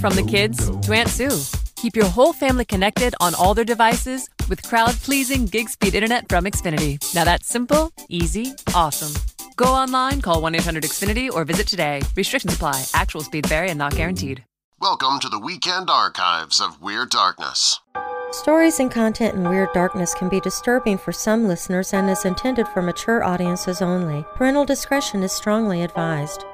From the kids to Aunt Sue. Keep your whole family connected on all their devices with crowd-pleasing gig speed internet from Xfinity. Now that's simple, easy, awesome. Go online, call 1-800-XFINITY or visit today. Restrictions apply. Actual speed vary and not guaranteed. Welcome to the weekend archives of Weird Darkness. Stories and content in Weird Darkness can be disturbing for some listeners and is intended for mature audiences only. Parental discretion is strongly advised.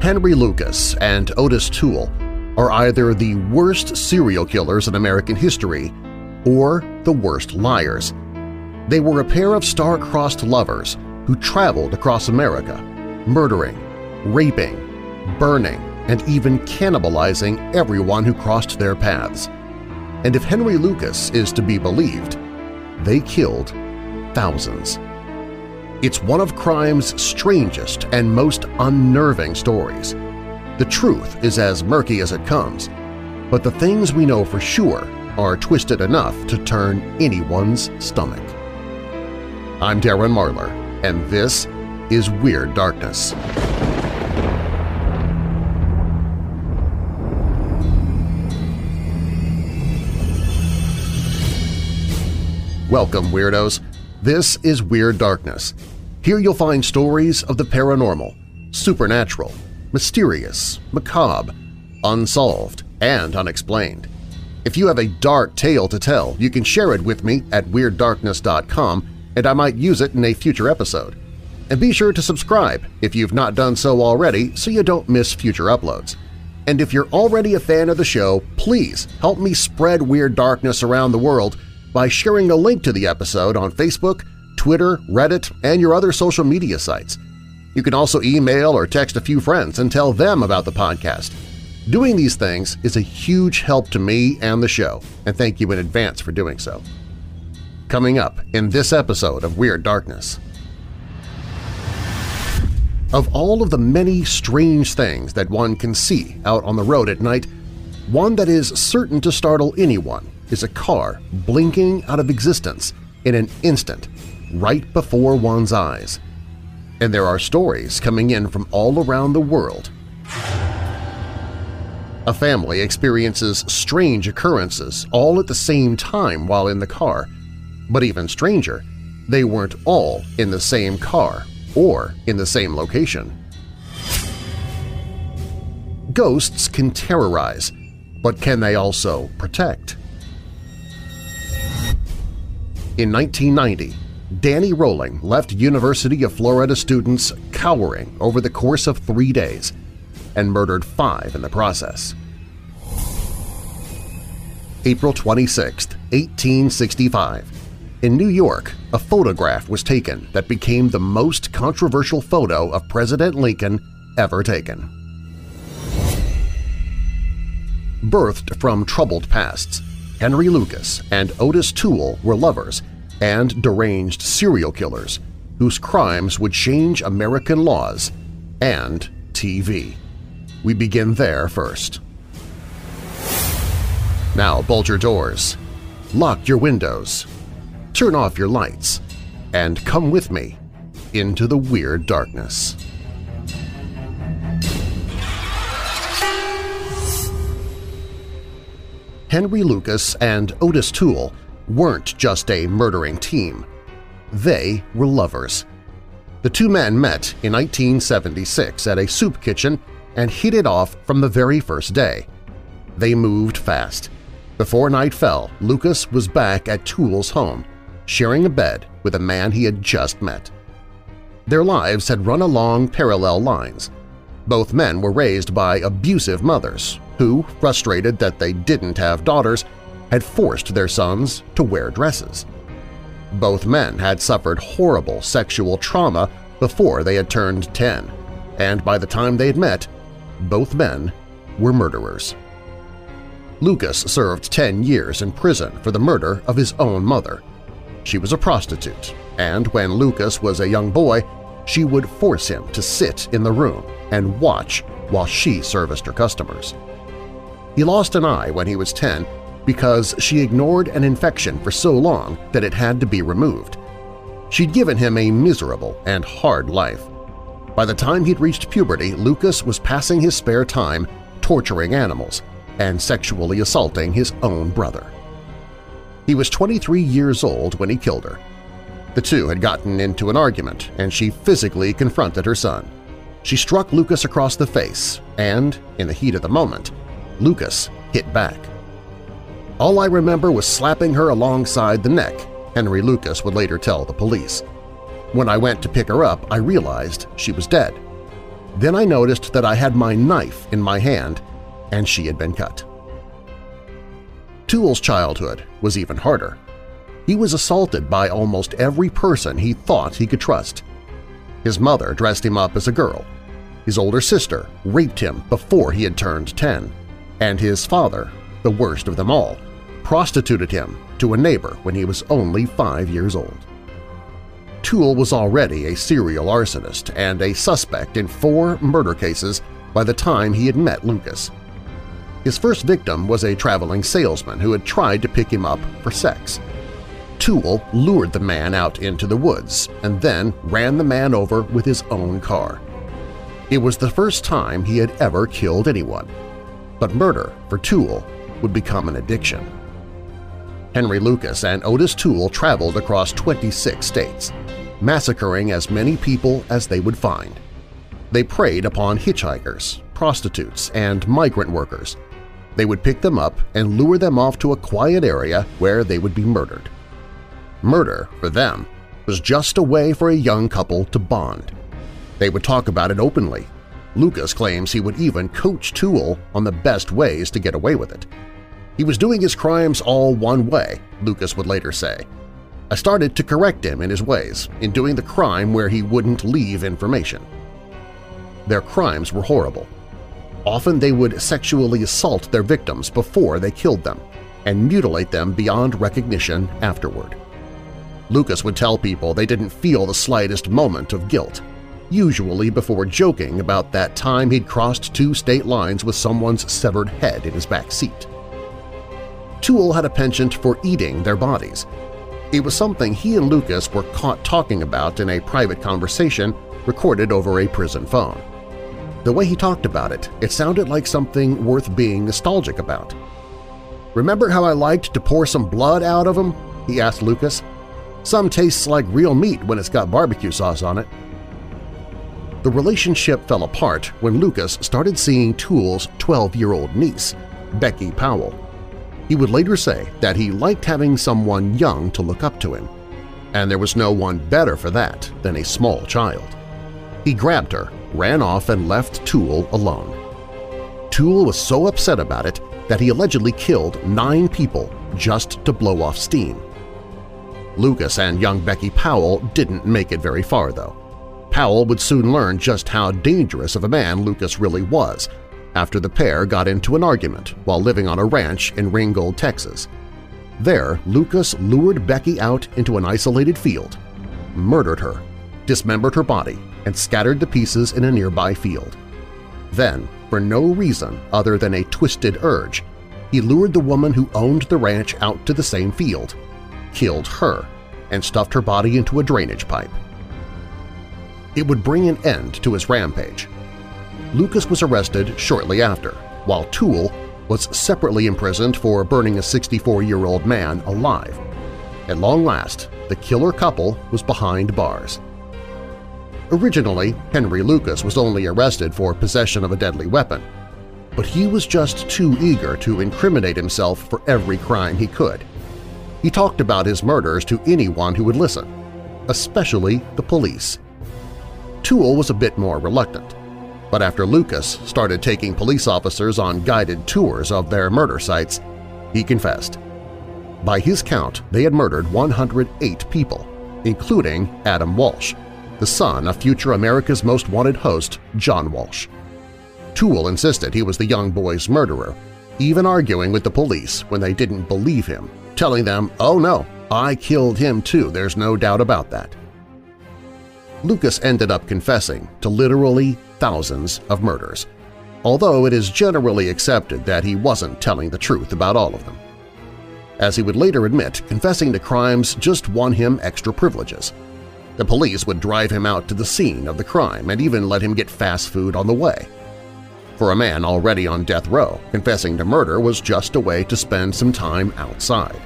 Henry Lucas and Ottis Toole are either the worst serial killers in American history or the worst liars. They were a pair of star-crossed lovers who traveled across America, murdering, raping, burning, and even cannibalizing everyone who crossed their paths. And if Henry Lucas is to be believed, they killed thousands. It's one of crime's strangest and most unnerving stories. The truth is as murky as it comes, but the things we know for sure are twisted enough to turn anyone's stomach. I'm Darren Marlar, and this is Weird Darkness. Welcome, Weirdos! This is Weird Darkness. Here you'll find stories of the paranormal, supernatural, mysterious, macabre, unsolved, and unexplained. If you have a dark tale to tell, you can share it with me at WeirdDarkness.com and I might use it in a future episode. And be sure to subscribe if you've not done so already so you don't miss future uploads. And if you're already a fan of the show, please help me spread Weird Darkness around the world by sharing a link to the episode on Facebook, Twitter, Reddit, and your other social media sites. You can also email or text a few friends and tell them about the podcast. Doing these things is a huge help to me and the show, and thank you in advance for doing so. Coming up in this episode of Weird Darkness. Of all of the many strange things that one can see out on the road at night, one that is certain to startle anyone is a car blinking out of existence in an instant right before one's eyes. And there are stories coming in from all around the world. A family experiences strange occurrences all at the same time while in the car, but even stranger, they weren't all in the same car or in the same location. Ghosts can terrorize, but can they also protect? In 1990, Danny Rolling left University of Florida students cowering over the course of three days and murdered five in the process. April 26, 1865. In New York, a photograph was taken that became the most controversial photo of President Lincoln ever taken. Birthed from troubled pasts, Henry Lucas and Ottis Toole were lovers and deranged serial killers whose crimes would change American laws and TV. We begin there first. Now bolt your doors, lock your windows, turn off your lights, and come with me into the Weird Darkness. Henry Lucas and Ottis Toole weren't just a murdering team. They were lovers. The two men met in 1976 at a soup kitchen and hit it off from the very first day. They moved fast. Before night fell, Lucas was back at Toole's home, sharing a bed with a man he had just met. Their lives had run along parallel lines. Both men were raised by abusive mothers who, frustrated that they didn't have daughters, had forced their sons to wear dresses. Both men had suffered horrible sexual trauma before they had turned 10, and by the time they had met, both men were murderers. Lucas served 10 years in prison for the murder of his own mother. She was a prostitute, and when Lucas was a young boy, she would force him to sit in the room and watch while she serviced her customers. He lost an eye when he was 10 because she ignored an infection for so long that it had to be removed. She'd given him a miserable and hard life. By the time he'd reached puberty, Lucas was passing his spare time torturing animals and sexually assaulting his own brother. He was 23 years old when he killed her. The two had gotten into an argument, and she physically confronted her son. She struck Lucas across the face, and, in the heat of the moment, Lucas hit back. All I remember was slapping her alongside the neck, Henry Lucas would later tell the police. When I went to pick her up, I realized she was dead. Then I noticed that I had my knife in my hand and she had been cut. Toole's childhood was even harder. He was assaulted by almost every person he thought he could trust. His mother dressed him up as a girl. His older sister raped him before he had turned 10. And his father, the worst of them all, prostituted him to a neighbor when he was only five years old. Toole was already a serial arsonist and a suspect in four murder cases by the time he had met Lucas. His first victim was a traveling salesman who had tried to pick him up for sex. Toole lured the man out into the woods and then ran the man over with his own car. It was the first time he had ever killed anyone, but murder for Toole would become an addiction. Henry Lucas and Ottis Toole traveled across 26 states, massacring as many people as they would find. They preyed upon hitchhikers, prostitutes, and migrant workers. They would pick them up and lure them off to a quiet area where they would be murdered. Murder, for them, was just a way for a young couple to bond. They would talk about it openly. Lucas claims he would even coach Toole on the best ways to get away with it. He was doing his crimes all one way, Lucas would later say. I started to correct him in his ways, in doing the crime where he wouldn't leave information. Their crimes were horrible. Often they would sexually assault their victims before they killed them and mutilate them beyond recognition afterward. Lucas would tell people they didn't feel the slightest moment of guilt, usually before joking about that time he'd crossed two state lines with someone's severed head in his back seat. Toole had a penchant for eating their bodies. It was something he and Lucas were caught talking about in a private conversation recorded over a prison phone. The way he talked about it, it sounded like something worth being nostalgic about. "'Remember how I liked to pour some blood out of them?' he asked Lucas. "'Some tastes like real meat when it's got barbecue sauce on it.' The relationship fell apart when Lucas started seeing Toole's 12-year-old niece, Becky Powell. He would later say that he liked having someone young to look up to him, and there was no one better for that than a small child. He grabbed her, ran off, and left Toole alone. Toole was so upset about it that he allegedly killed nine people just to blow off steam. Lucas and young Becky Powell didn't make it very far, though. Powell would soon learn just how dangerous of a man Lucas really was after the pair got into an argument while living on a ranch in Ringgold, Texas. There, Lucas lured Becky out into an isolated field, murdered her, dismembered her body, and scattered the pieces in a nearby field. Then, for no reason other than a twisted urge, he lured the woman who owned the ranch out to the same field, killed her, and stuffed her body into a drainage pipe. It would bring an end to his rampage, Lucas was arrested shortly after, while Toole was separately imprisoned for burning a 64-year-old man alive. At long last, the killer couple was behind bars. Originally, Henry Lucas was only arrested for possession of a deadly weapon, but he was just too eager to incriminate himself for every crime he could. He talked about his murders to anyone who would listen, especially the police. Toole was a bit more reluctant. But after Lucas started taking police officers on guided tours of their murder sites, he confessed. By his count, they had murdered 108 people, including Adam Walsh, the son of future America's Most Wanted host John Walsh. Toole insisted he was the young boy's murderer, even arguing with the police when they didn't believe him, telling them, oh no, I killed him too, there's no doubt about that. Lucas ended up confessing to literally thousands of murders, although it is generally accepted that he wasn't telling the truth about all of them. As he would later admit, confessing to crimes just won him extra privileges. The police would drive him out to the scene of the crime and even let him get fast food on the way. For a man already on death row, confessing to murder was just a way to spend some time outside.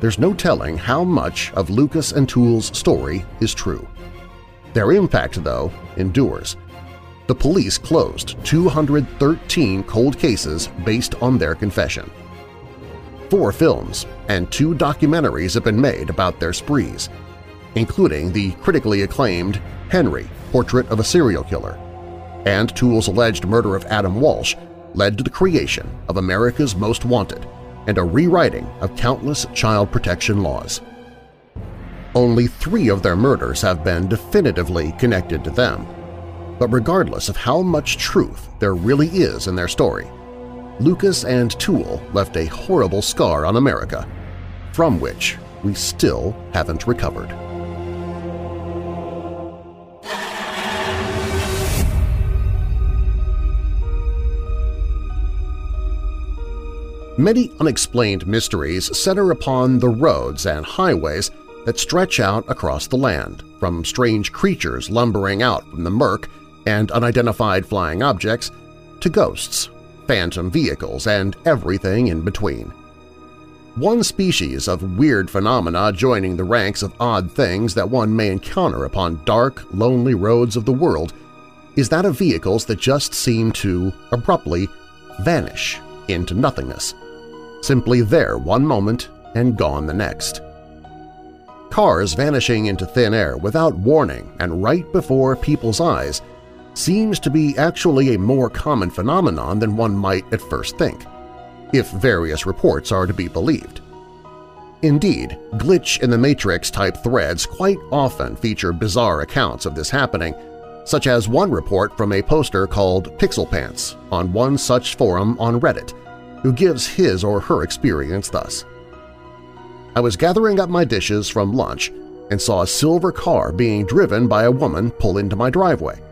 There's no telling how much of Lucas and Toole's story is true. Their impact, though, endures. The police closed 213 cold cases based on their confession. Four films and two documentaries have been made about their sprees, including the critically acclaimed Henry, Portrait of a Serial Killer, and Toole's alleged murder of Adam Walsh led to the creation of America's Most Wanted and a rewriting of countless child protection laws. Only three of their murders have been definitively connected to them. But regardless of how much truth there really is in their story, Lucas and Toole left a horrible scar on America, from which we still haven't recovered. Many unexplained mysteries center upon the roads and highways that stretch out across the land, from strange creatures lumbering out from the murk and unidentified flying objects to ghosts, phantom vehicles, and everything in between. One species of weird phenomena joining the ranks of odd things that one may encounter upon dark, lonely roads of the world is that of vehicles that just seem to abruptly vanish into nothingness, simply there one moment and gone the next cars vanishing into thin air without warning and right before people's eyes seems to be actually a more common phenomenon than one might at first think, if various reports are to be believed. Indeed, glitch in the matrix-type threads quite often feature bizarre accounts of this happening, such as one report from a poster called Pixel Pants on one such forum on Reddit, who gives his or her experience thus. I was gathering up my dishes from lunch and saw a silver car being driven by a woman pull into my driveway.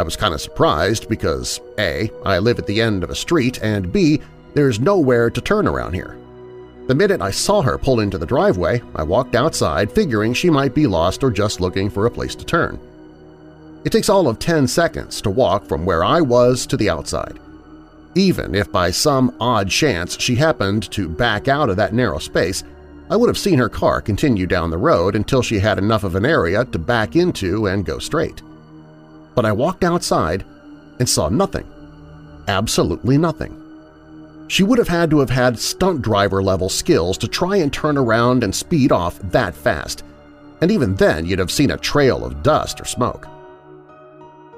I was kind of surprised because A. I live at the end of a street and B. there's nowhere to turn around here. The minute I saw her pull into the driveway, I walked outside figuring she might be lost or just looking for a place to turn. It takes all of 10 seconds to walk from where I was to the outside. Even if by some odd chance she happened to back out of that narrow space, I would have seen her car continue down the road until she had enough of an area to back into and go straight. But I walked outside and saw nothing. Absolutely nothing. She would have had to have had stunt driver-level skills to try and turn around and speed off that fast, and even then you'd have seen a trail of dust or smoke.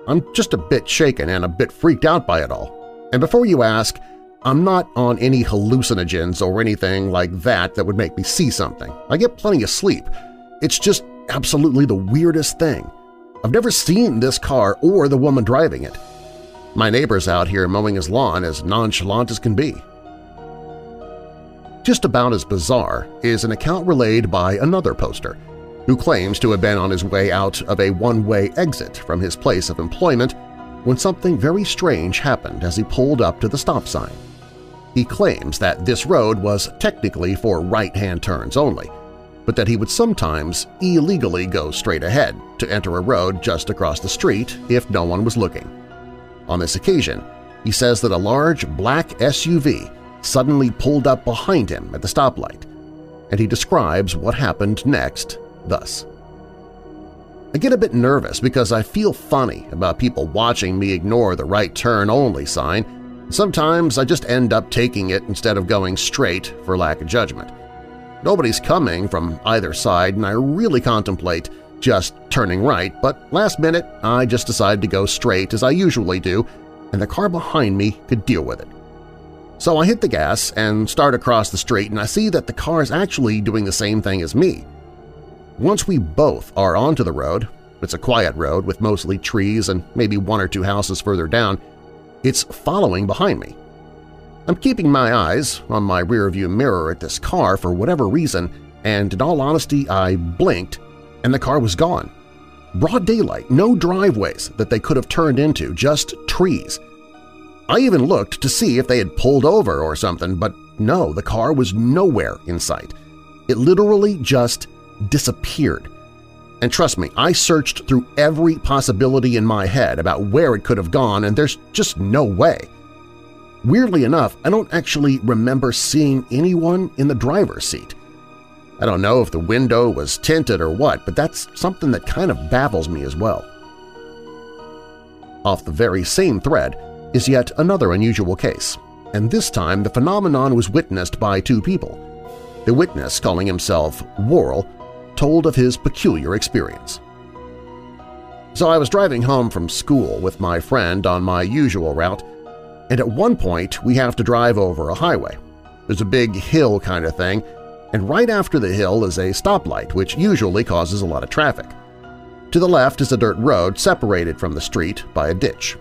I'm just a bit shaken and a bit freaked out by it all. And before you ask, I'm not on any hallucinogens or anything like that that would make me see something. I get plenty of sleep. It's just absolutely the weirdest thing. I've never seen this car or the woman driving it. My neighbor's out here mowing his lawn as nonchalant as can be. Just about as bizarre is an account relayed by another poster who claims to have been on his way out of a one-way exit from his place of employment when something very strange happened as he pulled up to the stop sign. He claims that this road was technically for right-hand turns only, but that he would sometimes illegally go straight ahead to enter a road just across the street if no one was looking. On this occasion, he says that a large black SUV suddenly pulled up behind him at the stoplight, and he describes what happened next thus. I get a bit nervous because I feel funny about people watching me ignore the right turn only sign Sometimes I just end up taking it instead of going straight for lack of judgment. Nobody's coming from either side and I really contemplate just turning right, but last minute I just decide to go straight as I usually do and the car behind me could deal with it. So I hit the gas and start across the street and I see that the car is actually doing the same thing as me. Once we both are onto the road, it's a quiet road with mostly trees and maybe one or two houses further down, it's following behind me. I'm keeping my eyes on my rearview mirror at this car for whatever reason, and in all honesty, I blinked and the car was gone. Broad daylight, no driveways that they could have turned into, just trees. I even looked to see if they had pulled over or something, but no, the car was nowhere in sight. It literally just disappeared. And trust me, I searched through every possibility in my head about where it could have gone and there's just no way. Weirdly enough, I don't actually remember seeing anyone in the driver's seat. I don't know if the window was tinted or what, but that's something that kind of baffles me as well. Off the very same thread is yet another unusual case, and this time the phenomenon was witnessed by two people. The witness, calling himself Worrell, told of his peculiar experience. So I was driving home from school with my friend on my usual route, and at one point we have to drive over a highway. There's a big hill kind of thing, and right after the hill is a stoplight which usually causes a lot of traffic. To the left is a dirt road separated from the street by a ditch.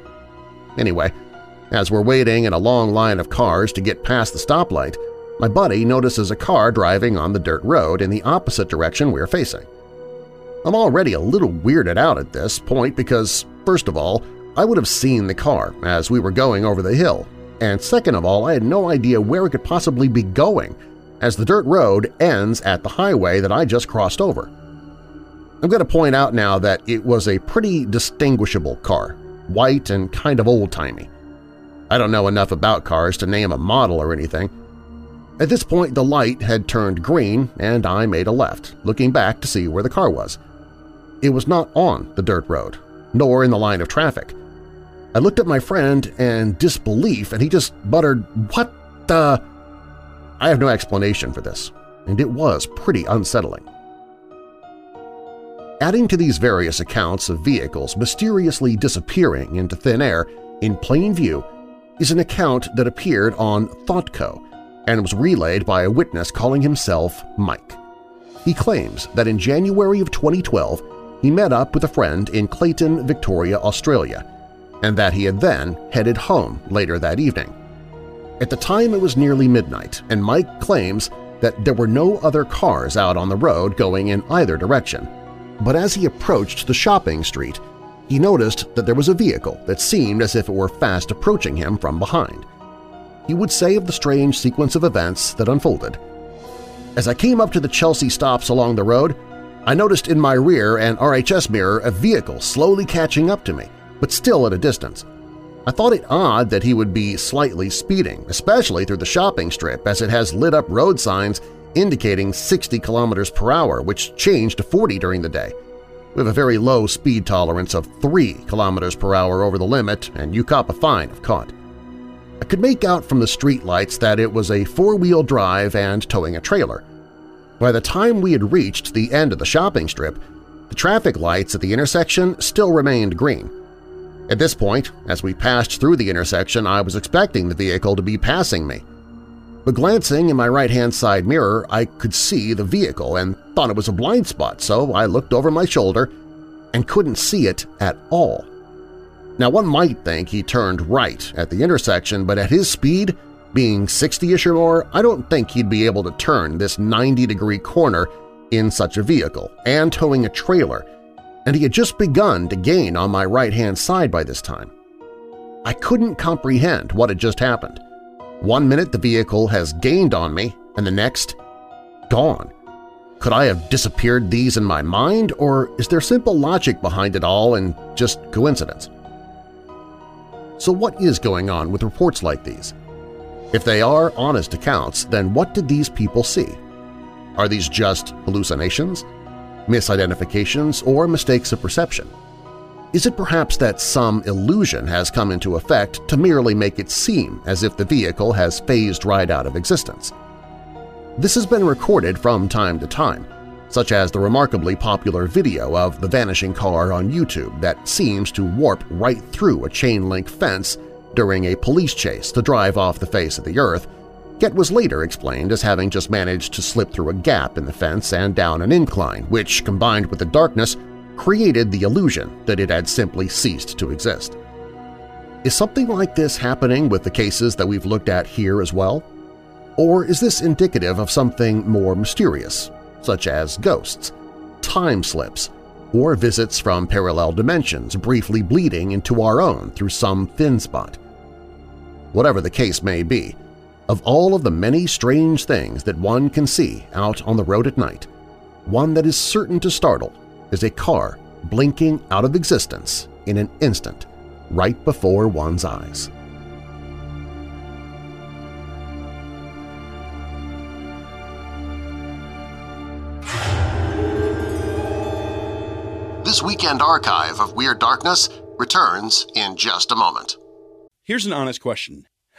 Anyway, as we're waiting in a long line of cars to get past the stoplight, my buddy notices a car driving on the dirt road in the opposite direction we're facing. I'm already a little weirded out at this point because, first of all, I would have seen the car as we were going over the hill, and second of all, I had no idea where it could possibly be going as the dirt road ends at the highway that I just crossed over. I'm going to point out now that it was a pretty distinguishable car, white and kind of old-timey. I don't know enough about cars to name a model or anything, at this point, the light had turned green and I made a left, looking back to see where the car was. It was not on the dirt road, nor in the line of traffic. I looked at my friend in disbelief and he just muttered, what the… I have no explanation for this, and it was pretty unsettling. Adding to these various accounts of vehicles mysteriously disappearing into thin air in plain view is an account that appeared on ThoughtCo, and was relayed by a witness calling himself Mike. He claims that in January of 2012 he met up with a friend in Clayton, Victoria, Australia, and that he had then headed home later that evening. At the time it was nearly midnight, and Mike claims that there were no other cars out on the road going in either direction. But as he approached the shopping street, he noticed that there was a vehicle that seemed as if it were fast approaching him from behind he would say of the strange sequence of events that unfolded. As I came up to the Chelsea stops along the road, I noticed in my rear and RHS mirror a vehicle slowly catching up to me, but still at a distance. I thought it odd that he would be slightly speeding, especially through the shopping strip as it has lit-up road signs indicating 60 kilometers per hour, which changed to 40 during the day. We have a very low speed tolerance of 3 kilometers per hour over the limit, and you cop a fine if caught. I could make out from the streetlights that it was a four-wheel drive and towing a trailer. By the time we had reached the end of the shopping strip, the traffic lights at the intersection still remained green. At this point, as we passed through the intersection, I was expecting the vehicle to be passing me. But glancing in my right-hand side mirror, I could see the vehicle and thought it was a blind spot, so I looked over my shoulder and couldn't see it at all. Now one might think he turned right at the intersection, but at his speed, being 60-ish or more, I don't think he'd be able to turn this 90-degree corner in such a vehicle and towing a trailer, and he had just begun to gain on my right-hand side by this time. I couldn't comprehend what had just happened. One minute the vehicle has gained on me, and the next, gone. Could I have disappeared these in my mind, or is there simple logic behind it all and just coincidence? So what is going on with reports like these? If they are honest accounts, then what did these people see? Are these just hallucinations, misidentifications, or mistakes of perception? Is it perhaps that some illusion has come into effect to merely make it seem as if the vehicle has phased right out of existence? This has been recorded from time to time, such as the remarkably popular video of the vanishing car on YouTube that seems to warp right through a chain-link fence during a police chase to drive off the face of the Earth, yet was later explained as having just managed to slip through a gap in the fence and down an incline, which, combined with the darkness, created the illusion that it had simply ceased to exist. Is something like this happening with the cases that we've looked at here as well? Or is this indicative of something more mysterious, such as ghosts, time slips, or visits from parallel dimensions briefly bleeding into our own through some thin spot. Whatever the case may be, of all of the many strange things that one can see out on the road at night, one that is certain to startle is a car blinking out of existence in an instant right before one's eyes. This weekend archive of Weird Darkness returns in just a moment. Here's an honest question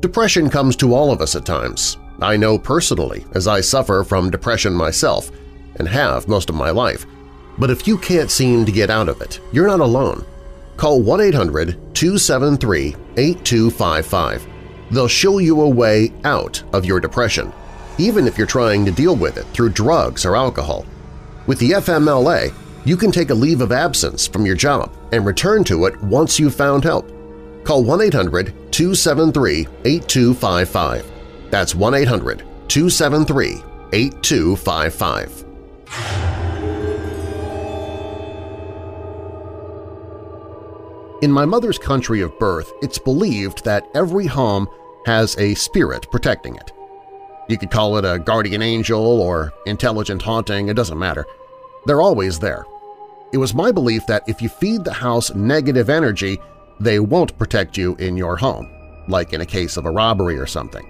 Depression comes to all of us at times. I know personally, as I suffer from depression myself, and have most of my life. But if you can't seem to get out of it, you're not alone. Call 1-800-273-8255. They'll show you a way out of your depression, even if you're trying to deal with it through drugs or alcohol. With the FMLA, you can take a leave of absence from your job and return to it once you've found help. Call 1-800-273-8255. That's 1-800-273-8255. In my mother's country of birth, it's believed that every home has a spirit protecting it. You could call it a guardian angel or intelligent haunting, it doesn't matter. They're always there. It was my belief that if you feed the house negative energy, they won't protect you in your home, like in a case of a robbery or something.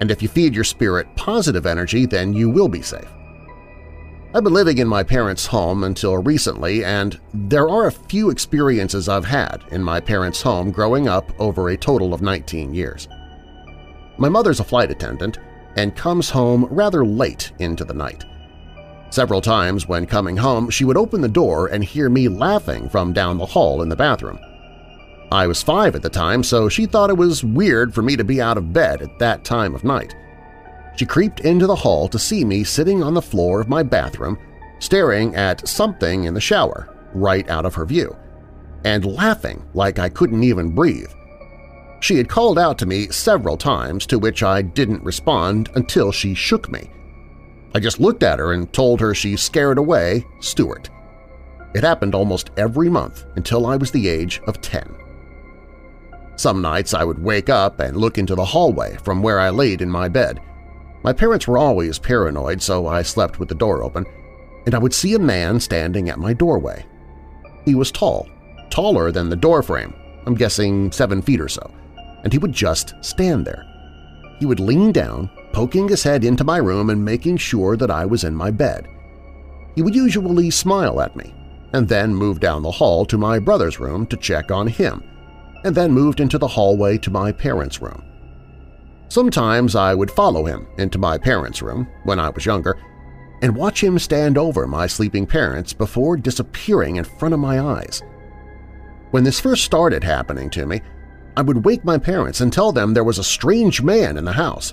And if you feed your spirit positive energy, then you will be safe. I've been living in my parents' home until recently, and there are a few experiences I've had in my parents' home growing up over a total of 19 years. My mother's a flight attendant and comes home rather late into the night. Several times when coming home, she would open the door and hear me laughing from down the hall in the bathroom. I was five at the time, so she thought it was weird for me to be out of bed at that time of night. She creeped into the hall to see me sitting on the floor of my bathroom, staring at something in the shower, right out of her view, and laughing like I couldn't even breathe. She had called out to me several times to which I didn't respond until she shook me. I just looked at her and told her she scared away Stewart. It happened almost every month until I was the age of 10. Some nights I would wake up and look into the hallway from where I laid in my bed, my parents were always paranoid, so I slept with the door open, and I would see a man standing at my doorway. He was tall, taller than the doorframe, I'm guessing seven feet or so, and he would just stand there. He would lean down, poking his head into my room and making sure that I was in my bed. He would usually smile at me, and then move down the hall to my brother's room to check on him, and then moved into the hallway to my parents' room. Sometimes I would follow him into my parents' room when I was younger and watch him stand over my sleeping parents before disappearing in front of my eyes. When this first started happening to me, I would wake my parents and tell them there was a strange man in the house.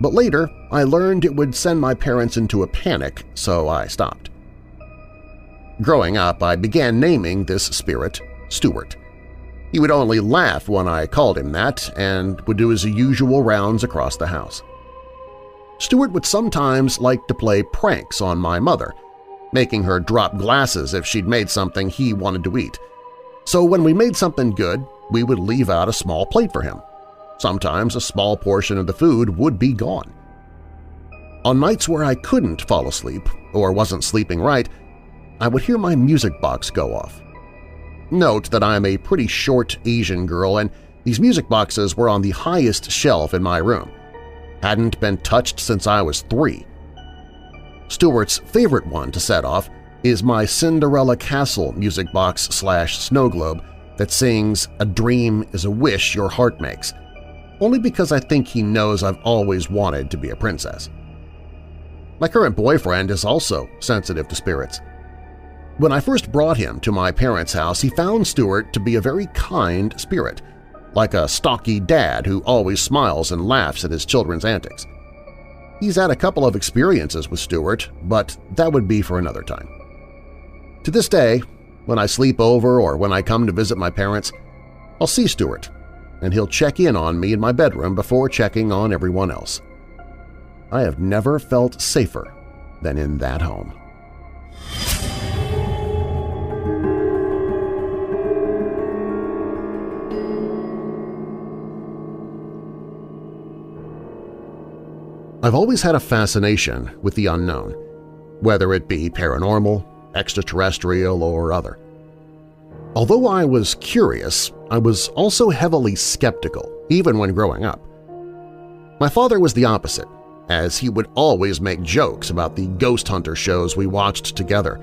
But later, I learned it would send my parents into a panic, so I stopped. Growing up, I began naming this spirit Stewart. He would only laugh when I called him that and would do his usual rounds across the house. Stewart would sometimes like to play pranks on my mother, making her drop glasses if she'd made something he wanted to eat. So when we made something good, we would leave out a small plate for him. Sometimes a small portion of the food would be gone. On nights where I couldn't fall asleep or wasn't sleeping right, I would hear my music box go off Note that I am a pretty short Asian girl and these music boxes were on the highest shelf in my room. Hadn't been touched since I was three. Stewart's favorite one to set off is my Cinderella Castle music box slash snow globe, that sings A Dream is a Wish Your Heart Makes, only because I think he knows I've always wanted to be a princess. My current boyfriend is also sensitive to spirits. When I first brought him to my parents' house, he found Stewart to be a very kind spirit, like a stocky dad who always smiles and laughs at his children's antics. He's had a couple of experiences with Stewart, but that would be for another time. To this day, when I sleep over or when I come to visit my parents, I'll see Stewart, and he'll check in on me in my bedroom before checking on everyone else. I have never felt safer than in that home. I've always had a fascination with the unknown, whether it be paranormal, extraterrestrial, or other. Although I was curious, I was also heavily skeptical, even when growing up. My father was the opposite, as he would always make jokes about the ghost hunter shows we watched together.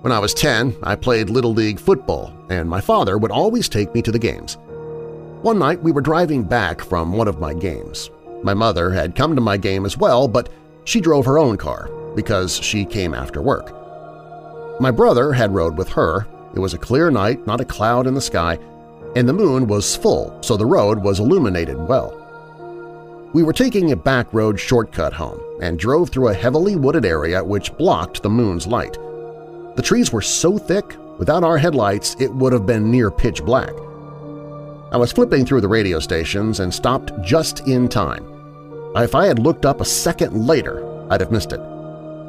When I was 10, I played Little League football, and my father would always take me to the games. One night we were driving back from one of my games, my mother had come to my game as well, but she drove her own car because she came after work. My brother had rode with her. It was a clear night, not a cloud in the sky, and the moon was full, so the road was illuminated well. We were taking a back road shortcut home and drove through a heavily wooded area which blocked the moon's light. The trees were so thick, without our headlights it would have been near pitch black. I was flipping through the radio stations and stopped just in time. If I had looked up a second later, I'd have missed it.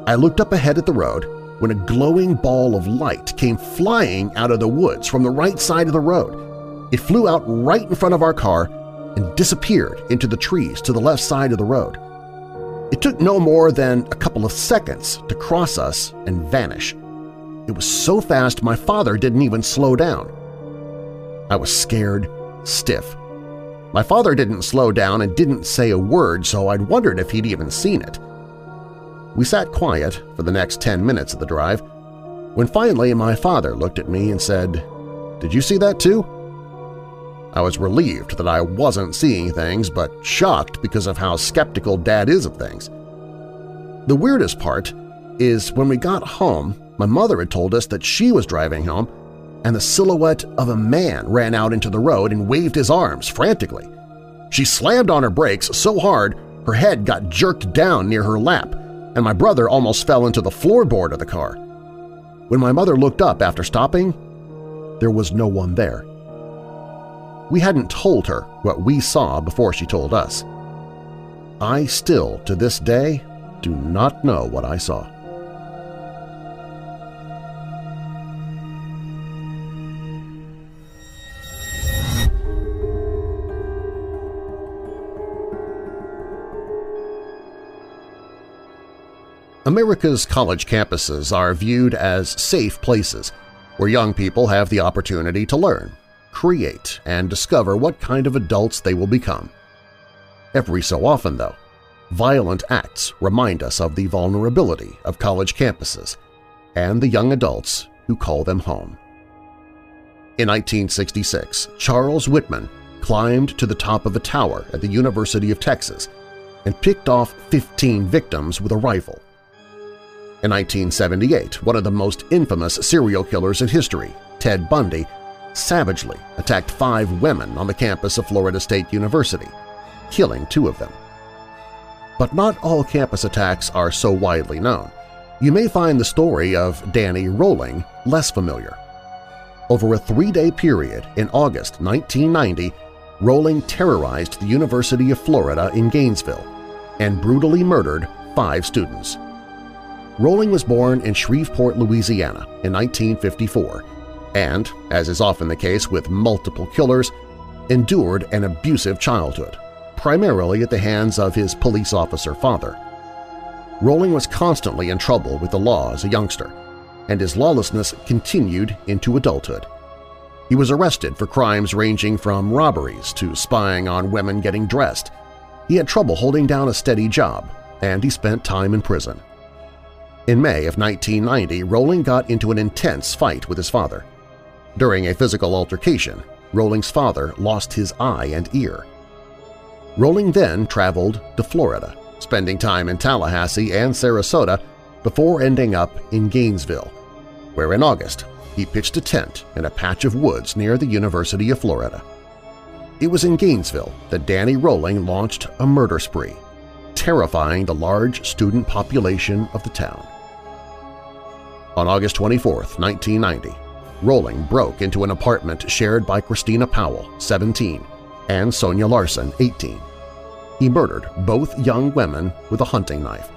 I looked up ahead at the road when a glowing ball of light came flying out of the woods from the right side of the road. It flew out right in front of our car and disappeared into the trees to the left side of the road. It took no more than a couple of seconds to cross us and vanish. It was so fast my father didn't even slow down. I was scared stiff. My father didn't slow down and didn't say a word, so I'd wondered if he'd even seen it. We sat quiet for the next 10 minutes of the drive, when finally my father looked at me and said, Did you see that too? I was relieved that I wasn't seeing things, but shocked because of how skeptical Dad is of things. The weirdest part is when we got home, my mother had told us that she was driving home and the silhouette of a man ran out into the road and waved his arms frantically. She slammed on her brakes so hard her head got jerked down near her lap, and my brother almost fell into the floorboard of the car. When my mother looked up after stopping, there was no one there. We hadn't told her what we saw before she told us. I still, to this day, do not know what I saw. America's college campuses are viewed as safe places where young people have the opportunity to learn, create, and discover what kind of adults they will become. Every so often, though, violent acts remind us of the vulnerability of college campuses and the young adults who call them home. In 1966, Charles Whitman climbed to the top of a tower at the University of Texas and picked off 15 victims with a rifle. In 1978, one of the most infamous serial killers in history, Ted Bundy, savagely attacked five women on the campus of Florida State University, killing two of them. But not all campus attacks are so widely known. You may find the story of Danny Rolling less familiar. Over a three-day period in August 1990, Rolling terrorized the University of Florida in Gainesville and brutally murdered five students. Rolling was born in Shreveport, Louisiana in 1954 and, as is often the case with multiple killers, endured an abusive childhood, primarily at the hands of his police officer father. Rolling was constantly in trouble with the law as a youngster, and his lawlessness continued into adulthood. He was arrested for crimes ranging from robberies to spying on women getting dressed. He had trouble holding down a steady job, and he spent time in prison. In May of 1990, Rolling got into an intense fight with his father. During a physical altercation, Rolling's father lost his eye and ear. Rolling then traveled to Florida, spending time in Tallahassee and Sarasota before ending up in Gainesville, where in August he pitched a tent in a patch of woods near the University of Florida. It was in Gainesville that Danny Rolling launched a murder spree, terrifying the large student population of the town. On August 24, 1990, Rolling broke into an apartment shared by Christina Powell, 17, and Sonja Larson, 18. He murdered both young women with a hunting knife,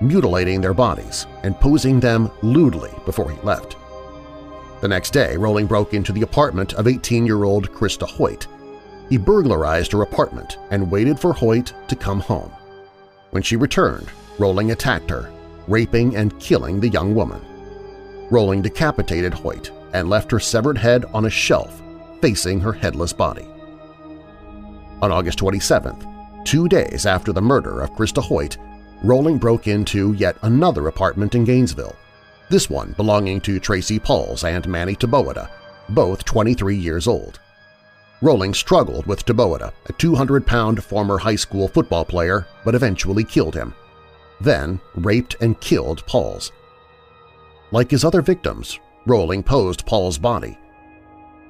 mutilating their bodies and posing them lewdly before he left. The next day, Rolling broke into the apartment of 18-year-old Christa Hoyt. He burglarized her apartment and waited for Hoyt to come home. When she returned, Rolling attacked her, raping and killing the young woman. Rolling decapitated Hoyt and left her severed head on a shelf facing her headless body. On August 27th, two days after the murder of Christa Hoyt, Rolling broke into yet another apartment in Gainesville, this one belonging to Tracy Paules and Manny Taboada, both 23 years old. Rolling struggled with Taboada, a 200-pound former high school football player, but eventually killed him. Then raped and killed Paules. Like his other victims, Rolling posed Paul's body.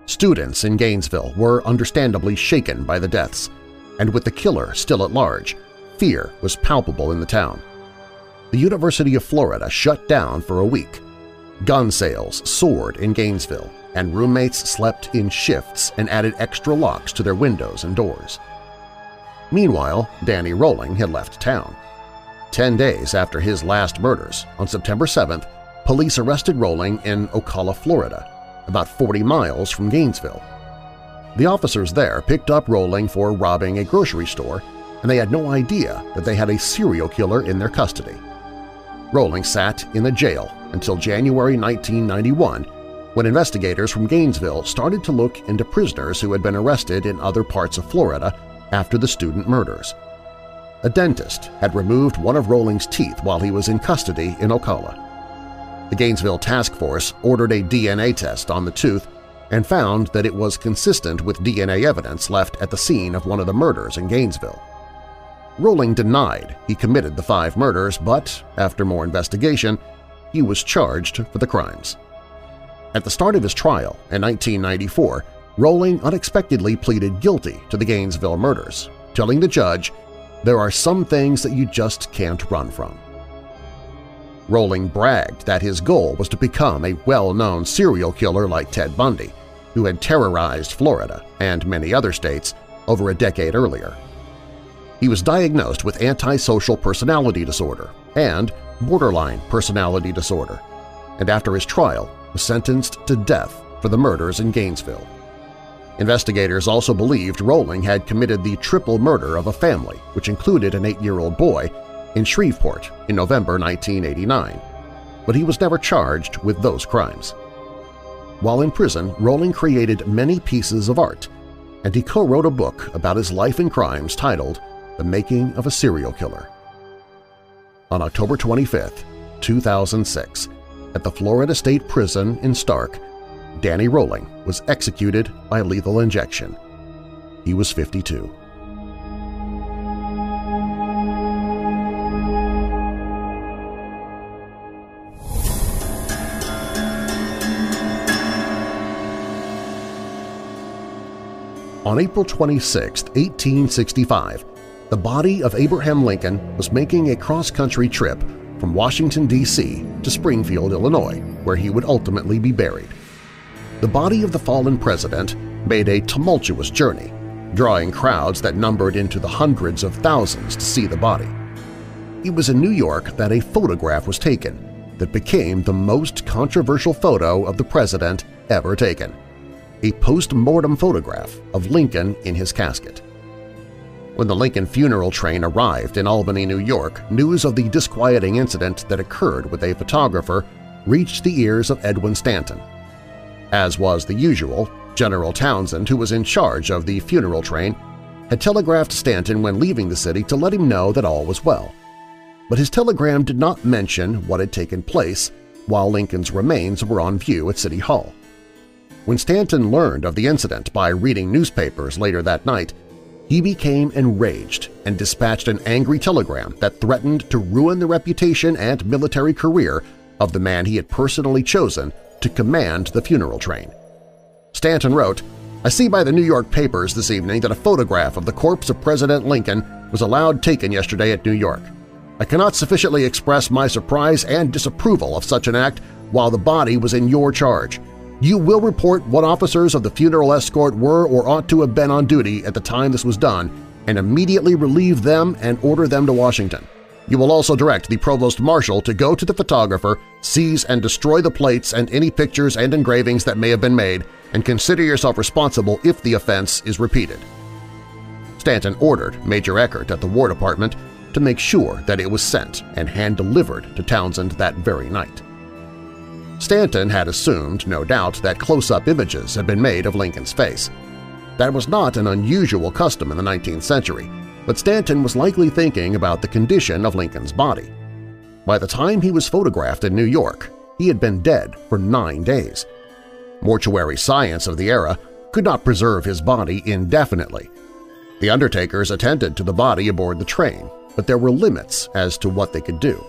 Students in Gainesville were understandably shaken by the deaths, and with the killer still at large, fear was palpable in the town. The University of Florida shut down for a week. Gun sales soared in Gainesville, and roommates slept in shifts and added extra locks to their windows and doors. Meanwhile, Danny Rolling had left town. Ten days after his last murders, on September 7th, police arrested Rolling in Ocala, Florida, about 40 miles from Gainesville. The officers there picked up Rolling for robbing a grocery store, and they had no idea that they had a serial killer in their custody. Rolling sat in the jail until January 1991 when investigators from Gainesville started to look into prisoners who had been arrested in other parts of Florida after the student murders. A dentist had removed one of Rolling's teeth while he was in custody in Ocala. The Gainesville Task Force ordered a DNA test on the tooth and found that it was consistent with DNA evidence left at the scene of one of the murders in Gainesville. Rolling denied he committed the five murders, but after more investigation, he was charged for the crimes. At the start of his trial in 1994, Rolling unexpectedly pleaded guilty to the Gainesville murders, telling the judge, there are some things that you just can't run from. Rolling bragged that his goal was to become a well-known serial killer like Ted Bundy, who had terrorized Florida and many other states over a decade earlier. He was diagnosed with antisocial personality disorder and borderline personality disorder, and after his trial was sentenced to death for the murders in Gainesville. Investigators also believed Rolling had committed the triple murder of a family, which included an eight-year-old boy in Shreveport in November 1989, but he was never charged with those crimes. While in prison, Rolling created many pieces of art, and he co-wrote a book about his life and crimes titled The Making of a Serial Killer. On October 25, 2006, at the Florida State Prison in Starke, Danny Rolling was executed by lethal injection. He was 52. On April 26, 1865, the body of Abraham Lincoln was making a cross-country trip from Washington, D.C. to Springfield, Illinois, where he would ultimately be buried. The body of the fallen president made a tumultuous journey, drawing crowds that numbered into the hundreds of thousands to see the body. It was in New York that a photograph was taken that became the most controversial photo of the president ever taken a post-mortem photograph of Lincoln in his casket. When the Lincoln funeral train arrived in Albany, New York, news of the disquieting incident that occurred with a photographer reached the ears of Edwin Stanton. As was the usual, General Townsend, who was in charge of the funeral train, had telegraphed Stanton when leaving the city to let him know that all was well. But his telegram did not mention what had taken place while Lincoln's remains were on view at City Hall. When Stanton learned of the incident by reading newspapers later that night, he became enraged and dispatched an angry telegram that threatened to ruin the reputation and military career of the man he had personally chosen to command the funeral train. Stanton wrote, I see by the New York papers this evening that a photograph of the corpse of President Lincoln was allowed taken yesterday at New York. I cannot sufficiently express my surprise and disapproval of such an act while the body was in your charge. You will report what officers of the funeral escort were or ought to have been on duty at the time this was done and immediately relieve them and order them to Washington. You will also direct the Provost Marshal to go to the photographer, seize and destroy the plates and any pictures and engravings that may have been made, and consider yourself responsible if the offense is repeated. Stanton ordered Major Eckert at the War Department to make sure that it was sent and hand-delivered to Townsend that very night. Stanton had assumed, no doubt, that close-up images had been made of Lincoln's face. That was not an unusual custom in the 19th century, but Stanton was likely thinking about the condition of Lincoln's body. By the time he was photographed in New York, he had been dead for nine days. Mortuary science of the era could not preserve his body indefinitely. The undertakers attended to the body aboard the train, but there were limits as to what they could do.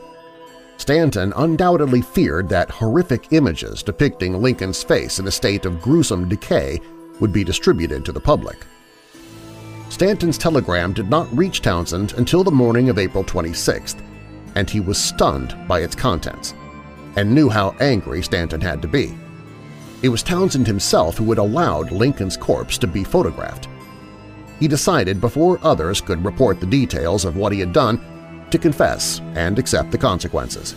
Stanton undoubtedly feared that horrific images depicting Lincoln's face in a state of gruesome decay would be distributed to the public. Stanton's telegram did not reach Townsend until the morning of April 26th, and he was stunned by its contents, and knew how angry Stanton had to be. It was Townsend himself who had allowed Lincoln's corpse to be photographed. He decided before others could report the details of what he had done to confess and accept the consequences.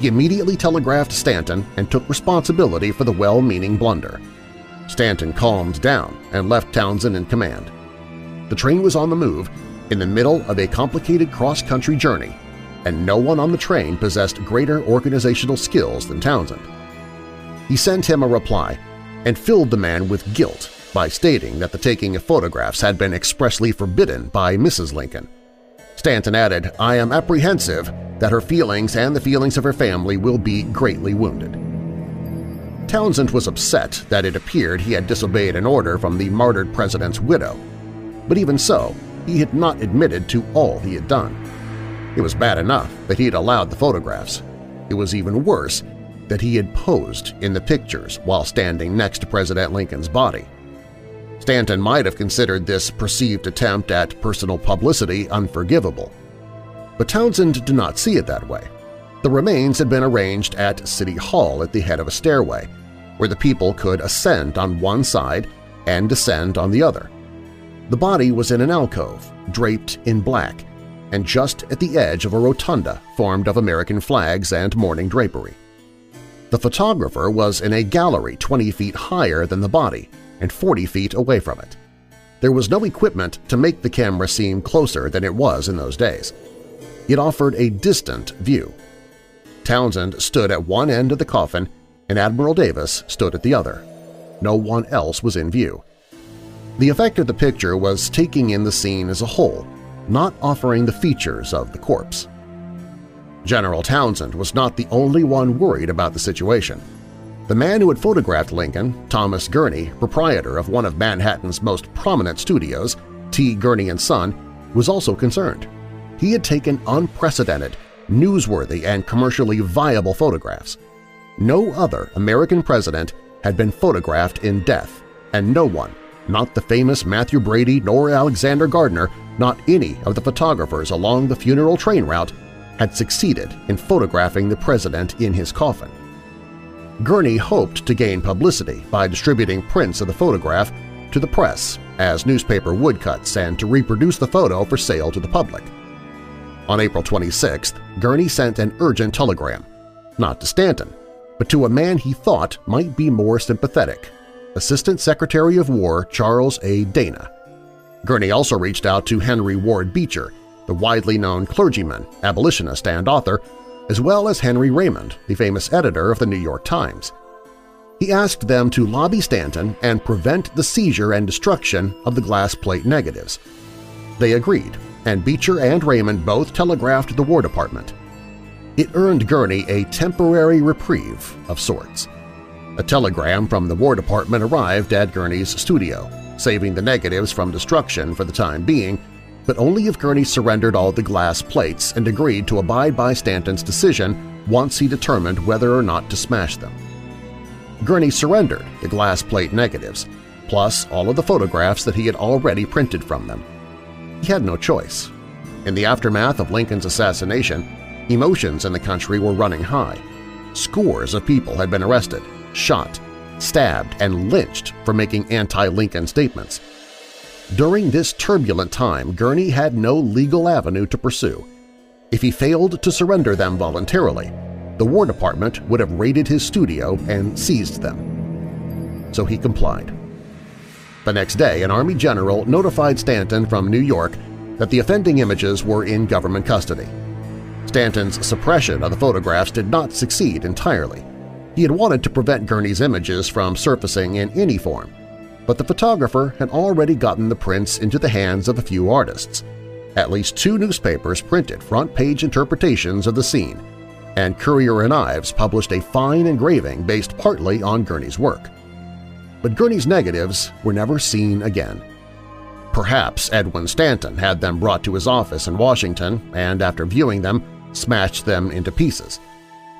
He immediately telegraphed Stanton and took responsibility for the well-meaning blunder. Stanton calmed down and left Townsend in command. The train was on the move in the middle of a complicated cross-country journey, and no one on the train possessed greater organizational skills than Townsend. He sent him a reply and filled the man with guilt by stating that the taking of photographs had been expressly forbidden by Mrs. Lincoln. Stanton added, I am apprehensive that her feelings and the feelings of her family will be greatly wounded. Townsend was upset that it appeared he had disobeyed an order from the martyred president's widow, but even so, he had not admitted to all he had done. It was bad enough that he had allowed the photographs. It was even worse that he had posed in the pictures while standing next to President Lincoln's body. Stanton might have considered this perceived attempt at personal publicity unforgivable. But Townsend did not see it that way. The remains had been arranged at City Hall at the head of a stairway, where the people could ascend on one side and descend on the other. The body was in an alcove, draped in black, and just at the edge of a rotunda formed of American flags and mourning drapery. The photographer was in a gallery 20 feet higher than the body and 40 feet away from it. There was no equipment to make the camera seem closer than it was in those days. It offered a distant view. Townsend stood at one end of the coffin and Admiral Davis stood at the other. No one else was in view. The effect of the picture was taking in the scene as a whole, not offering the features of the corpse. General Townsend was not the only one worried about the situation. The man who had photographed Lincoln, Thomas Gurney, proprietor of one of Manhattan's most prominent studios, T. Gurney & Son, was also concerned. He had taken unprecedented, newsworthy, and commercially viable photographs. No other American president had been photographed in death, and no one, not the famous Mathew Brady nor Alexander Gardner, not any of the photographers along the funeral train route, had succeeded in photographing the president in his coffin. Gurney hoped to gain publicity by distributing prints of the photograph to the press as newspaper woodcuts and to reproduce the photo for sale to the public. On April 26th, Gurney sent an urgent telegram, not to Stanton, but to a man he thought might be more sympathetic, Assistant Secretary of War Charles A. Dana. Gurney also reached out to Henry Ward Beecher, the widely known clergyman, abolitionist, and author, as well as Henry Raymond, the famous editor of the New York Times. He asked them to lobby Stanton and prevent the seizure and destruction of the glass plate negatives. They agreed, and Beecher and Raymond both telegraphed the War Department. It earned Gurney a temporary reprieve of sorts. A telegram from the War Department arrived at Gurney's studio, saving the negatives from destruction for the time being, but only if Gurney surrendered all the glass plates and agreed to abide by Stanton's decision once he determined whether or not to smash them. Gurney surrendered the glass plate negatives, plus all of the photographs that he had already printed from them. He had no choice. In the aftermath of Lincoln's assassination, emotions in the country were running high. Scores of people had been arrested, shot, stabbed, and lynched for making anti-Lincoln statements. During this turbulent time, Gurney had no legal avenue to pursue. If he failed to surrender them voluntarily, the War Department would have raided his studio and seized them. So he complied. The next day, an Army general notified Stanton from New York that the offending images were in government custody. Stanton's suppression of the photographs did not succeed entirely. He had wanted to prevent Gurney's images from surfacing in any form, but the photographer had already gotten the prints into the hands of a few artists. At least two newspapers printed front-page interpretations of the scene, and Currier and Ives published a fine engraving based partly on Gurney's work. But Gurney's negatives were never seen again. Perhaps Edwin Stanton had them brought to his office in Washington and, after viewing them, smashed them into pieces.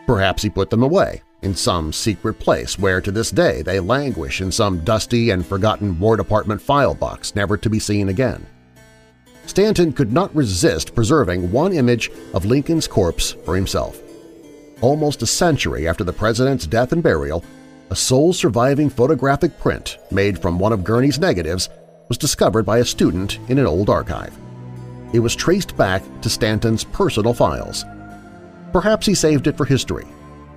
Perhaps he put them away in some secret place where to this day they languish in some dusty and forgotten War Department file box never to be seen again. Stanton could not resist preserving one image of Lincoln's corpse for himself. Almost a century after the President's death and burial, a sole surviving photographic print made from one of Gurney's negatives was discovered by a student in an old archive. It was traced back to Stanton's personal files. Perhaps he saved it for history,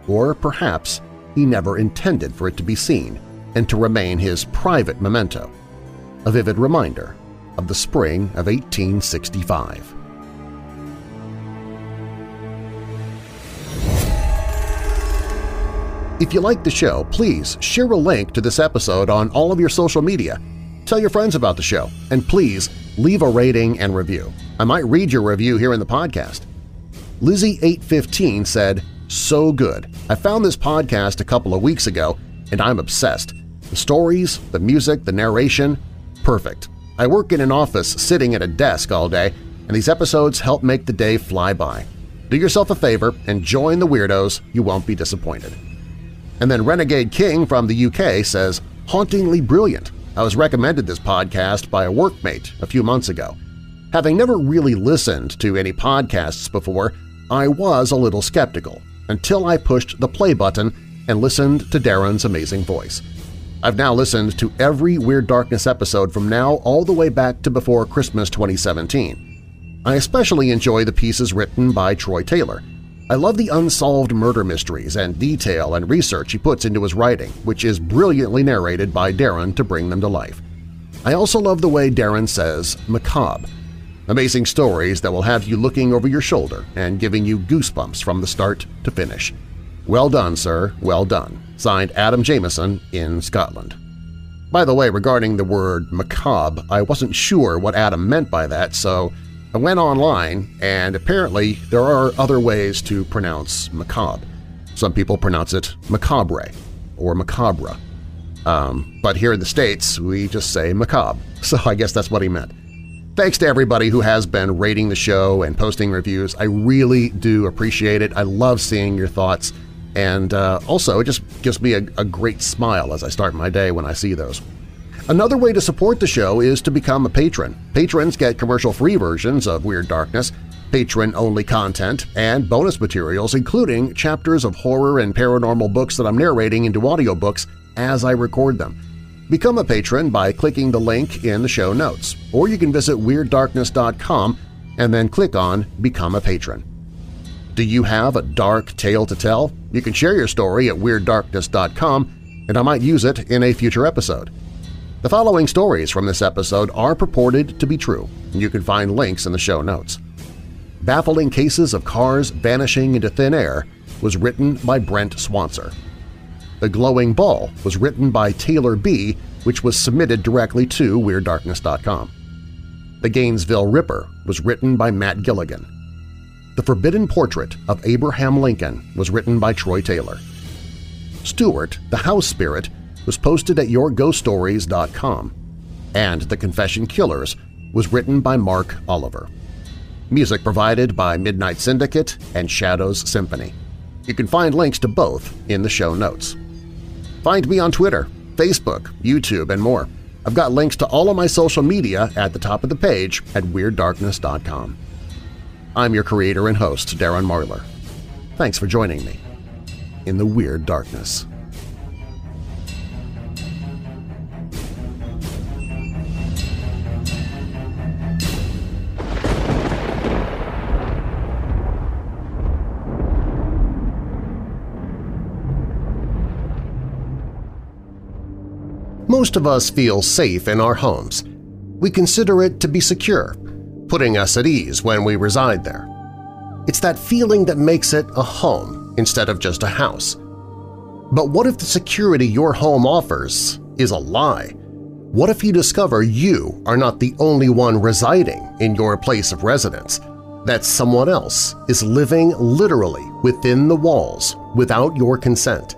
or perhaps he never intended for it to be seen and to remain his private memento, a vivid reminder of the spring of 1865. If you like the show, please share a link to this episode on all of your social media. Tell your friends about the show, and please leave a rating and review. I might read your review here in the podcast. Lizzie815 said, so good. I found this podcast a couple of weeks ago, and I'm obsessed. The stories, the music, the narration – perfect. I work in an office sitting at a desk all day, and these episodes help make the day fly by. Do yourself a favor and join the Weirdos. You won't be disappointed. And then Renegade King from the UK says, Hauntingly brilliant. I was recommended this podcast by a workmate a few months ago. Having never really listened to any podcasts before, I was a little skeptical until I pushed the play button and listened to Darren's amazing voice. I've now listened to every Weird Darkness episode from now all the way back to before Christmas 2017. I especially enjoy the pieces written by Troy Taylor. I love the unsolved murder mysteries and detail and research he puts into his writing, which is brilliantly narrated by Darren to bring them to life. I also love the way Darren says macabre, Amazing stories that will have you looking over your shoulder and giving you goosebumps from the start to finish. Well done, sir, well done. Signed Adam Jameson in Scotland. By the way, regarding the word macabre, I wasn't sure what Adam meant by that, so I went online and apparently there are other ways to pronounce macabre. Some people pronounce it macabre or macabre. Um, but here in the States, we just say macabre, so I guess that's what he meant. Thanks to everybody who has been rating the show and posting reviews. I really do appreciate it. I love seeing your thoughts, and uh, also it just gives me a, a great smile as I start my day when I see those. Another way to support the show is to become a patron. Patrons get commercial-free versions of Weird Darkness, patron-only content, and bonus materials including chapters of horror and paranormal books that I'm narrating into audiobooks as I record them. Become a patron by clicking the link in the show notes, or you can visit WeirdDarkness.com and then click on Become a Patron. Do you have a dark tale to tell? You can share your story at WeirdDarkness.com and I might use it in a future episode. The following stories from this episode are purported to be true, and you can find links in the show notes. Baffling Cases of Cars Vanishing into Thin Air was written by Brent Swancer. The Glowing Ball was written by Taylor B., which was submitted directly to WeirdDarkness.com. The Gainesville Ripper was written by Matt Gilligan. The Forbidden Portrait of Abraham Lincoln was written by Troy Taylor. Stewart, the house spirit, was posted at yourghoststories.com, and The Confession Killers was written by Mark Oliver. Music provided by Midnight Syndicate and Shadows Symphony. You can find links to both in the show notes. Find me on Twitter, Facebook, YouTube, and more. I've got links to all of my social media at the top of the page at WeirdDarkness.com. I'm your creator and host, Darren Marlar. Thanks for joining me in the Weird Darkness. Most of us feel safe in our homes. We consider it to be secure, putting us at ease when we reside there. It's that feeling that makes it a home instead of just a house. But what if the security your home offers is a lie? What if you discover you are not the only one residing in your place of residence, that someone else is living literally within the walls without your consent?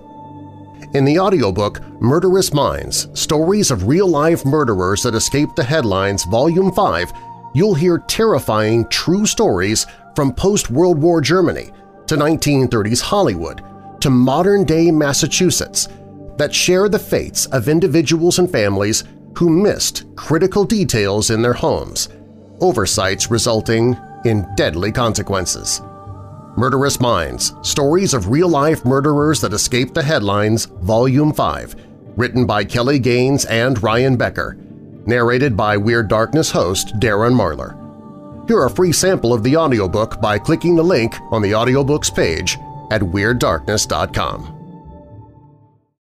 In the audiobook Murderous Minds – Stories of Real-Life Murderers That Escaped the Headlines Volume 5, you'll hear terrifying true stories from post-World War Germany to 1930s Hollywood to modern-day Massachusetts that share the fates of individuals and families who missed critical details in their homes, oversights resulting in deadly consequences. Murderous Minds – Stories of Real-Life Murderers That Escaped the Headlines Volume 5, written by Kelly Gaines and Ryan Becker, narrated by Weird Darkness host Darren Marlar. Hear a free sample of the audiobook by clicking the link on the audiobooks page at WeirdDarkness.com.